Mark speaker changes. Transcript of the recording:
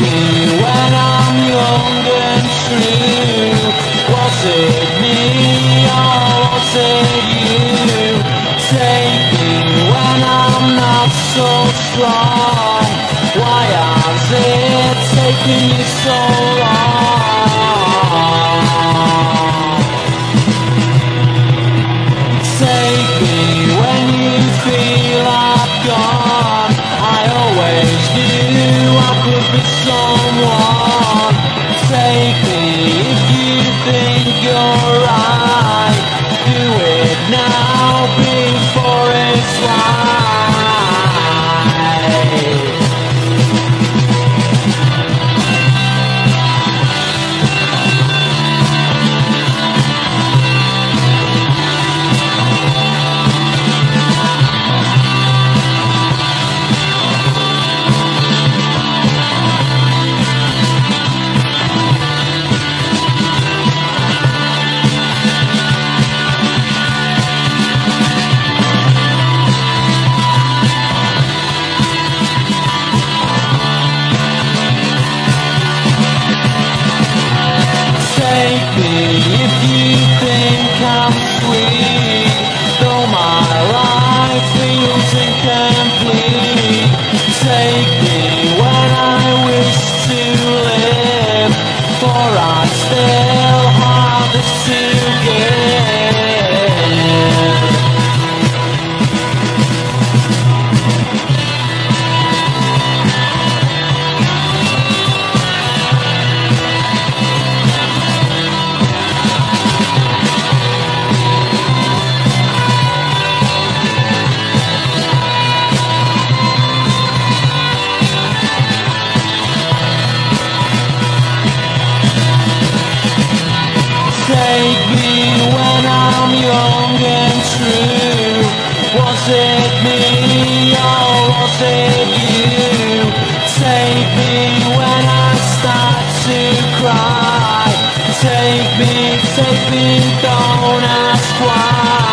Speaker 1: when I'm young and true. Was it me or was it you? Take me when I'm not so strong. Why has it taken you so long? Take me when you feel I've gone. Someone. Me if you think you're right. Do it now before it's right. Still have this to It me oh, was it you? Take me when I start to cry. Take me, take me, don't ask why.